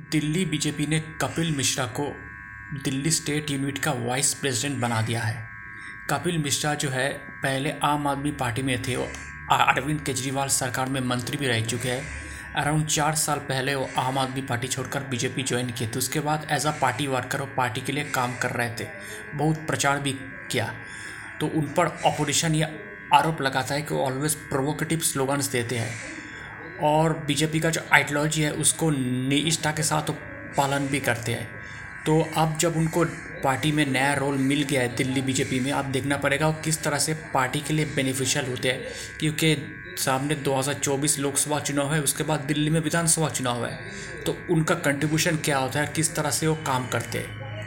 Delhi BJP ने कपिल मिश्रा को Delhi state unit का वाइस प्रेसिडेंट बना दिया है। कपिल मिश्रा जो है, पहले आम आदमी पार्टी में थे अरविंद केजरीवाल सरकार में मंत्री भी रह चुके हैं। अराउंड चार साल पहले वो आम आदमी पार्टी छोड़कर बीजेपी ज्वाइन किए थे। उसके बाद एज अ पार्टी वर्कर वो पार्टी के लिए काम कर रहे थे। बहुत प्रचार भी किया। तो उन पर अपोजिशन ये आरोप लगाता है कि वो ऑलवेज प्रोवोकेटिव स्लोगन्स देते हैं। और बीजेपी का जो आइडियोलॉजी है, उसको निष्ठा के साथ पालन भी करते हैं। तो अब जब उनको पार्टी में नया रोल मिल गया है, दिल्ली बीजेपी में, अब देखना पड़ेगा वो किस तरह से पार्टी के लिए बेनिफिशियल होते हैं। क्योंकि सामने 2024 लोकसभा चुनाव है, उसके बाद दिल्ली में विधानसभा चुनाव है। तो उनका कंट्रीब्यूशन क्या होता है, किस तरह से वो काम करते हैं।